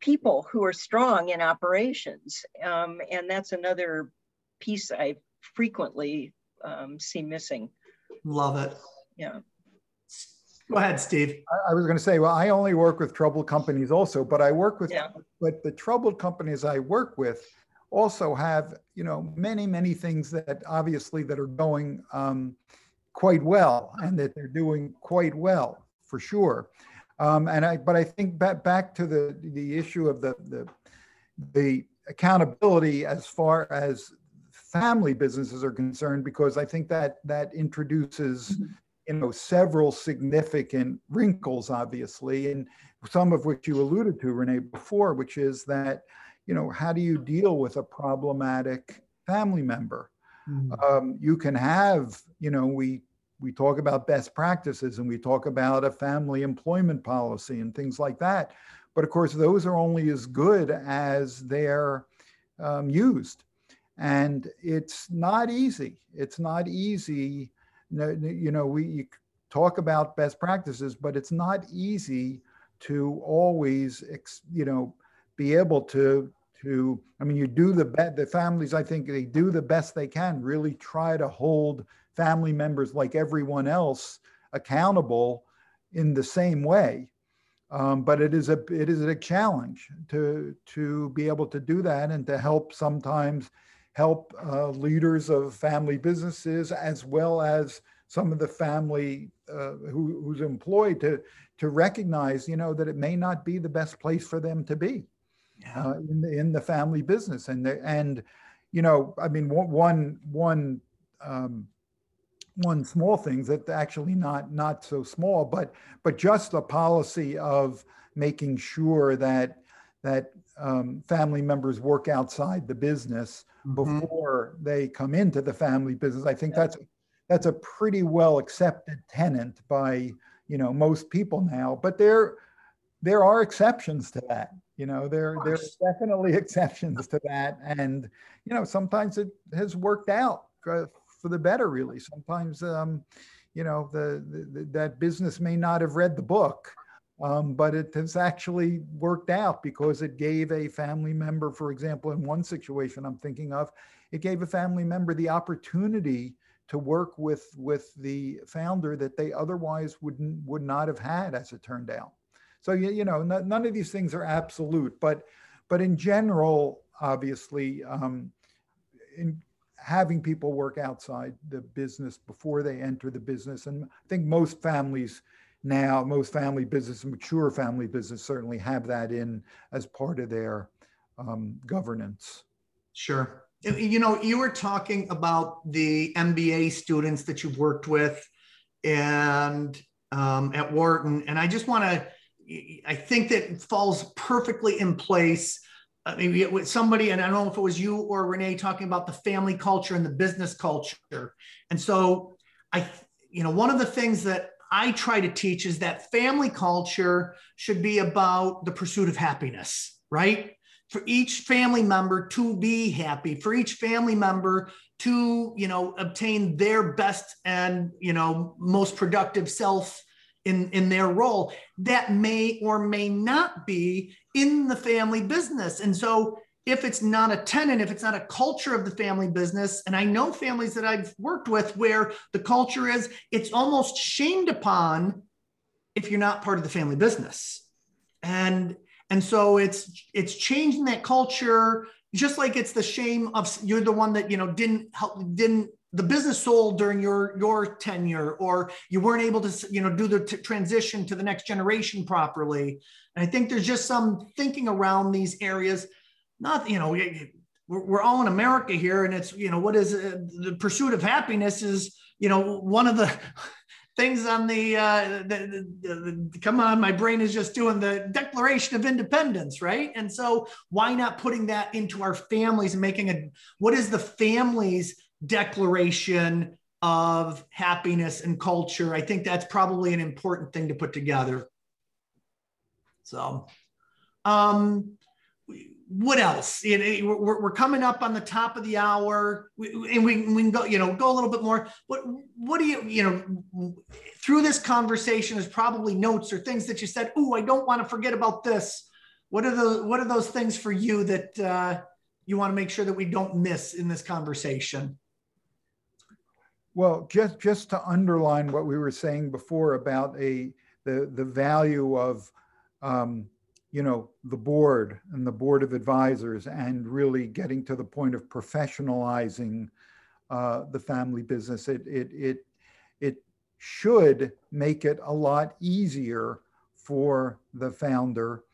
people who are strong in operations. Um, and that's another piece I frequently um, see missing. Love it. Yeah. Go ahead, Steve. I- I was going to say, well, I only work with troubled companies also, but I work with, Yeah. but the troubled companies I work with also have, you know, many, many things that obviously that are going um, quite well and that they're doing quite well for sure. Um, and I, but I think back back to the the issue of the the the accountability as far as family businesses are concerned, because I think that that introduces Mm-hmm. you know several significant wrinkles, obviously, and some of which you alluded to, Renee, before, which is that you know how do you deal with a problematic family member? um, you can have, you know, we we talk about best practices and we talk about a family employment policy and things like that. But of course, those are only as good as they're um, used. And it's not easy. It's not easy. You know, we talk about best practices, but it's not easy to always, you know, be able to to i mean you do the best the families i think they do the best they can really try to hold family members like everyone else accountable in the same way um, but it is a it is a challenge to to be able to do that and to help sometimes help uh, leaders of family businesses as well as some of the family uh, who, who's employed to to recognize you know that it may not be the best place for them to be Yeah. uh, in the in the family business and the, and you know i mean one one one um, one small thing that actually not not so small but but just the policy of making sure that that um, family members work outside the business Mhm. before they come into the family business. I think that's that's a pretty well accepted tenant by you know most people now but there there are exceptions to that you know there there's definitely exceptions to that. And you know sometimes it has worked out uh, for the better really. Sometimes um you know the, the that business may not have read the book um, but it has actually worked out because it gave a family member for example in one situation i'm thinking of it gave a family member the opportunity to work with with the founder that they otherwise wouldn't would not have had as it turned out. So you, you know no- none of these things are absolute but but in general obviously um, in having people work outside the business before they enter the business and i think most families now most family business mature family business certainly have that in as part of their um, governance Sure. You- know, you were talking about the MBA students that you've worked with and um, at Wharton, and I just want to, I think that falls perfectly in place. I mean, with somebody, and I don't know if it was you or Renee talking about the family culture and the business culture. And so I, you know, one of the things that I try to teach is that family culture should be about the pursuit of happiness, right? for each family member to be happy for each family member to you know obtain their best and you know most productive self in in their role that may or may not be in the family business and so if it's not a tenant if it's not a culture of the family business and i know families that i've worked with where the culture is it's almost shamed upon if you're not part of the family business. And and so it's it's changing that culture just like it's the shame of you're the one that you know didn't help didn't the business sold during your your tenure or you weren't able to you know do the t- transition to the next generation properly. And i think there's just some thinking around these areas not you know we- we're, all in america here and it's you know what is uh, the pursuit of happiness is you know one of the things on the, uh, the, the, the, come on, my brain is just doing the Declaration of Independence, right? And so why not putting that into our families and making a, what is the family's declaration of happiness and culture? I think that's probably an important thing to put together. So, um, what else? We're coming up on the top of the hour, and we, we can go, you know, go a little bit more. What what do you, you know, through this conversation is probably notes or things that you said. Oh, I don't want to forget about this. What are the what are those things for you that uh, you want to make sure that we don't miss in this conversation? Well, just just to underline what we were saying before about a the the value of um, you know the board and the board of advisors and really getting to the point of professionalizing uh, the family business it it it it should make it a lot easier for the founder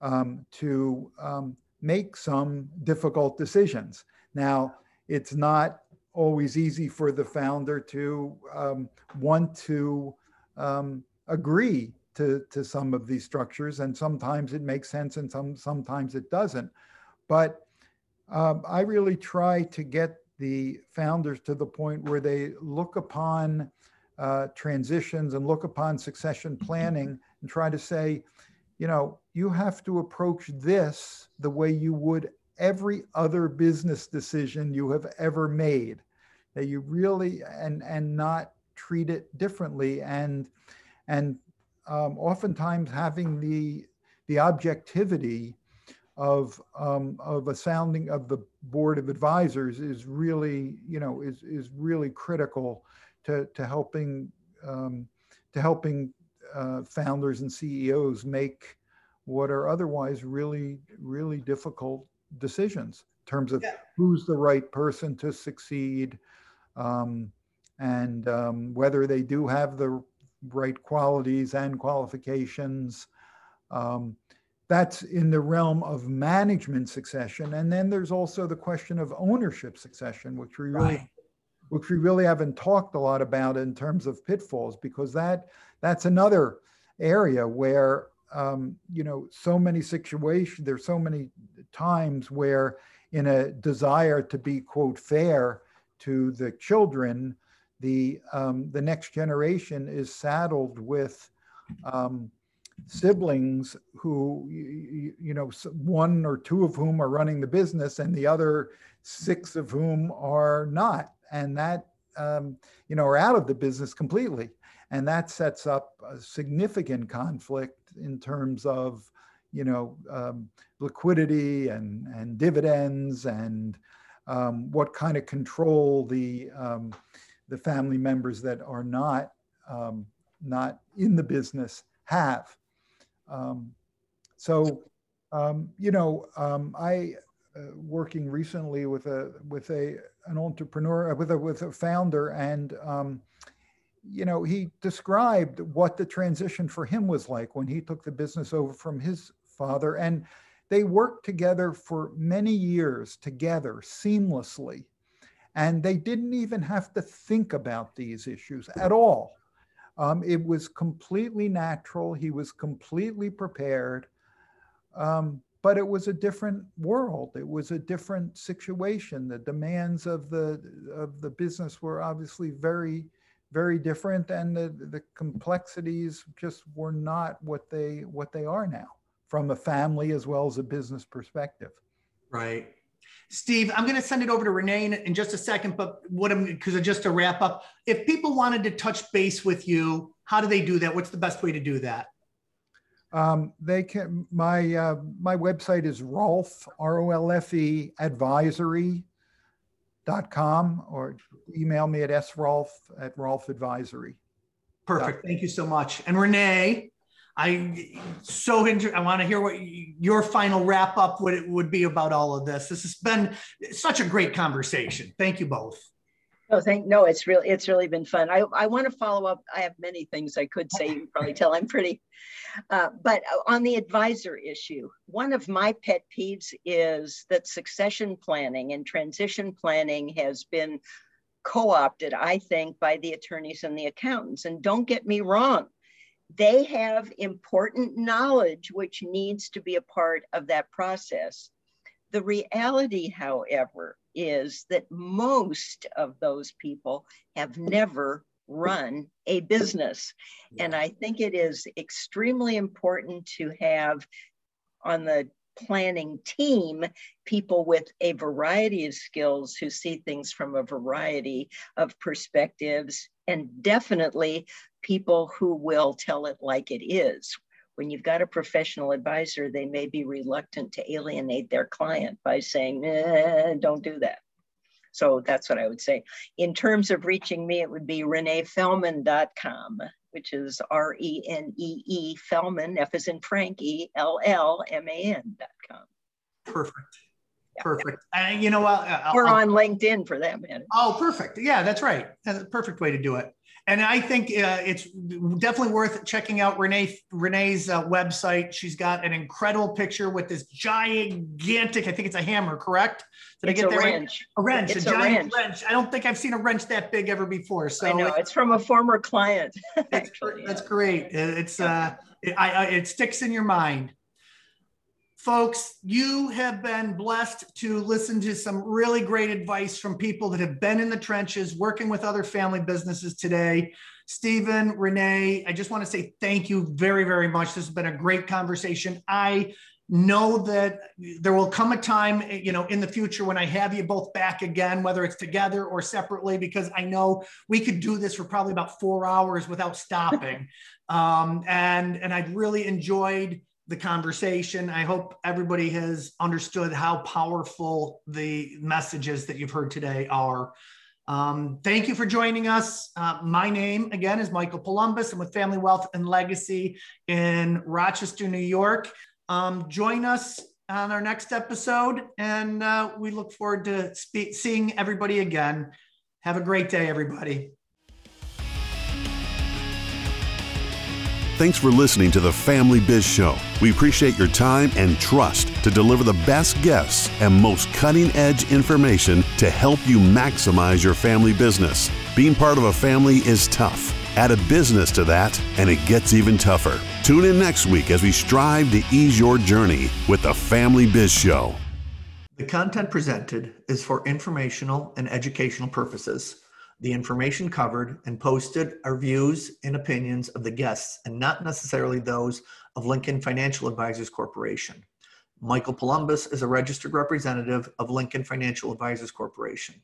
um, to um, make some difficult decisions. Now, it's not always easy for the founder to um, want to um, agree to, to some of these structures, and sometimes it makes sense and some, sometimes it doesn't. But um, I really try to get the founders to the point where they look upon uh, transitions and look upon succession planning and try to say, you know, you have to approach this the way you would every other business decision you have ever made that you really and and not treat it differently and and um, oftentimes having the the objectivity of um, of a sounding of the board of advisors is really you know is is really critical to to helping um, to helping uh, founders and CEOs make what are otherwise really really difficult decisions in terms of yeah. who's the right person to succeed um, and um, whether they do have the right qualities and qualifications. Um, that's in the realm of management succession. And then there's also the question of ownership succession, which we really right. which we really haven't talked a lot about in terms of pitfalls, because that that's another area where um, you know so many situations there's so many times where in a desire to be quote fair to the children the um, the next generation is saddled with um, siblings who you, you, know one or two of whom are running the business and the other six of whom are not. And that um, you know are out of the business completely. And that sets up a significant conflict in terms of you know um, liquidity and and dividends and um, what kind of control the um, the family members that are not um, not in the business have. Um, so, um, you know, um, I uh, working recently with a with a an entrepreneur uh, with a with a founder, and um, you know, he described what the transition for him was like when he took the business over from his father, and they worked together for many years together seamlessly and they didn't even have to think about these issues at all. Um, it was completely natural. He was completely prepared. Um, but it was a different world. It was a different situation. The demands of the of the business were obviously very, very different, and the, the complexities just were not what they what they are now from a family as well as a business perspective. Right. Steve, I'm going to send it over to Renee in, in just a second, but what I'm because just to wrap up, if people wanted to touch base with you, how do they do that? What's the best way to do that? Um, they can. My uh, my website is Rolfe R O L F E advisory dot com or email me at srolfe at Rolfe Advisory. Perfect. Thank you so much. And Renee, I so inter- I want to hear what your final wrap up would would be about all of this. This has been such a great conversation. Thank you both. No, thank no, it's really it's really been fun. I, I want to follow up. I have many things I could say. You can probably tell I'm pretty. Uh, but on the advisor issue, one of my pet peeves is that succession planning and transition planning has been co-opted, I think, by the attorneys and the accountants. And don't get me wrong, they have important knowledge which needs to be a part of that process. The reality, however, is that most of those people have never run a business. And I think it is extremely important to have on the planning team people with a variety of skills who see things from a variety of perspectives and definitely people who will tell it like it is. When you've got a professional advisor, they may be reluctant to alienate their client by saying, eh, don't do that. So that's what I would say. In terms of reaching me, it would be reneefellman.com, which is R E N E E Fellman, F is in Frank, E L L M A N.com. Perfect. perfect. And you know what? Uh, I'll- I'll- on LinkedIn for that matter. Oh, perfect. Yeah, that's right. That's a perfect way to do it. And I think uh, it's definitely worth checking out Renee Renee's uh, website. She's got an incredible picture with this gigantic. I think it's a hammer, correct? Did It's I a get that right? wrench. A wrench, It's a a giant wrench. wrench. I don't think I've seen a wrench that big ever before. So I know, it- it's from a former client. that's, actually, that's yeah. great. It's uh, it, I, I, it sticks in your mind. Folks, you have been blessed to listen to some really great advice from people that have been in the trenches working with other family businesses today. Steven, Renee, I just want to say thank you very, very much. This has been a great conversation. I know that there will come a time, you know, in the future when I have you both back again, whether it's together or separately, because I know we could do this for probably about four hours without stopping. um, and and I've really enjoyed the conversation. I hope everybody has understood how powerful the messages that you've heard today are. Um, thank you for joining us. Uh, my name again is Michael Columbus. I'm with Family Wealth and Legacy in Rochester, New York. Um, join us on our next episode, and uh, we look forward to spe- seeing everybody again. Have a great day, everybody. Thanks for listening to the Family Biz Show. We appreciate your time and trust to deliver the best guests and most cutting edge information to help you maximize your family business. Being part of a family is tough. Add a business to that, and it gets even tougher. Tune in next week as we strive to ease your journey with the Family Biz Show. The content presented is for informational and educational purposes. The information covered and posted are views and opinions of the guests and not necessarily those of Lincoln Financial Advisors Corporation. Michael Columbus is a registered representative of Lincoln Financial Advisors Corporation.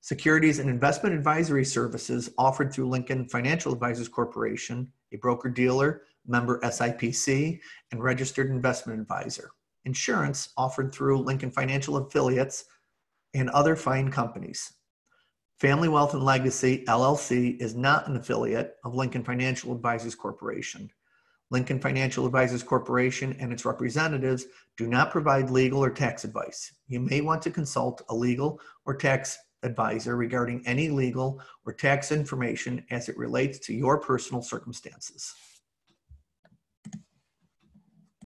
Securities and investment advisory services offered through Lincoln Financial Advisors Corporation, a broker dealer, member SIPC, and registered investment advisor. Insurance offered through Lincoln Financial affiliates and other fine companies. Family Wealth and Legacy LLC is not an affiliate of Lincoln Financial Advisors Corporation. Lincoln Financial Advisors Corporation and its representatives do not provide legal or tax advice. You may want to consult a legal or tax advisor regarding any legal or tax information as it relates to your personal circumstances.